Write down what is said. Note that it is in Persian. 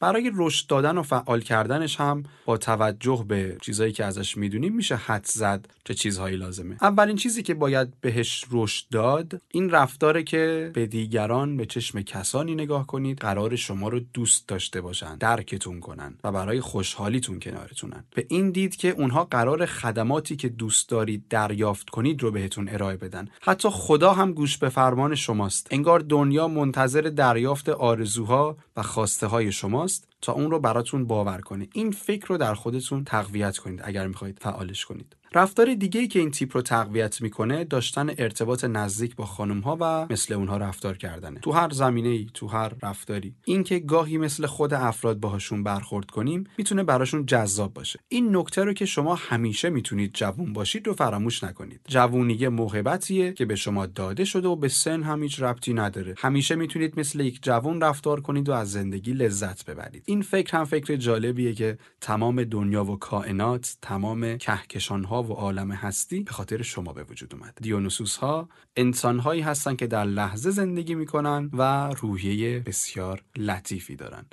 برای رشد دادن و فعال کردنش هم با توجه به چیزهایی که ازش می‌دونیم میشه حد زد چه چیزهایی لازمه. اولین چیزی که باید بهش رشد داد این رفتاره که به دیگران به چشم کسانی نگاه کنید قرار شما رو دوست داشته باشن درکتون کنن و برای خوشحالیتون کنارتونن. به این دید که اونها قرار خدماتی که دوست دارید دریافت کنید رو بهتون ارائه بدن. حتی خدا هم گوش به فرمان شماست. انگار دنیا منتظر دریافت آرزوها و خواسته های شماست. host تا اون رو براتون باور کنه. این فکر رو در خودتون تقویت کنید اگر می‌خواهید فعالش کنید. رفتار دیگه ای که این تیپ رو تقویت می‌کنه داشتن ارتباط نزدیک با خانم ها و مثل اونها رفتار کردنه. تو هر زمینه ای تو هر رفتاری. اینکه گاهی مثل خود افراد باهاشون برخورد کنیم می‌تونه براشون جذاب باشه. این نکته رو که شما همیشه می‌تونید جوون باشید رو فراموش نکنید. جوونی موهبتیه که به شما داده شده و به سن هم هیچ ربطی نداره. همیشه می‌تونید مثل یک جوون رفتار کنید و از زندگی لذت ببرید. این فکر هم فکر جالبیه که تمام دنیا و کائنات تمام کهکشان ها و عالم هستی به خاطر شما به وجود اومد. دیونوسوس ها انسان هایی هستن که در لحظه زندگی می‌کنن و روحیه بسیار لطیفی دارن.